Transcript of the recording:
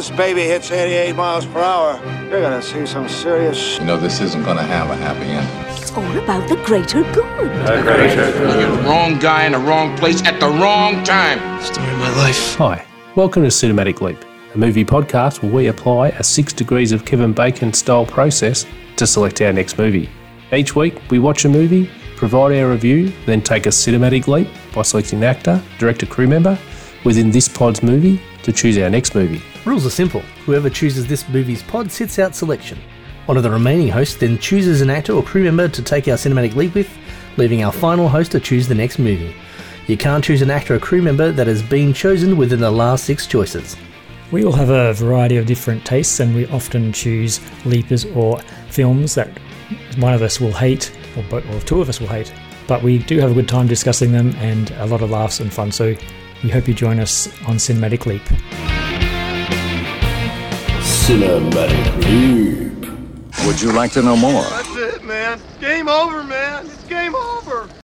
this baby hits 88 miles per hour, you're gonna see some serious You know, this isn't gonna have a happy ending. It's all about the greater good. You're the wrong guy in the wrong place at the wrong time. Story of my life. Hi, welcome to Cinematic Leap, a movie podcast where we apply a six degrees of Kevin Bacon style process to select our next movie. Each week, we watch a movie, provide our review, then take a cinematic leap by selecting an actor, director, crew member within this pod's movie to choose our next movie. Rules are simple. Whoever chooses this movie's pod sits out selection. One of the remaining hosts then chooses an actor or crew member to take our cinematic leap with, leaving our final host to choose the next movie. You can't choose an actor or crew member that has been chosen within the last six choices. We all have a variety of different tastes, and we often choose leapers or films that one of us will hate, or, both, or two of us will hate. But we do have a good time discussing them and a lot of laughs and fun. So we hope you join us on Cinematic Leap. Cinematic Leap. Would you like to know more? That's it, man. Game over, man. It's game over.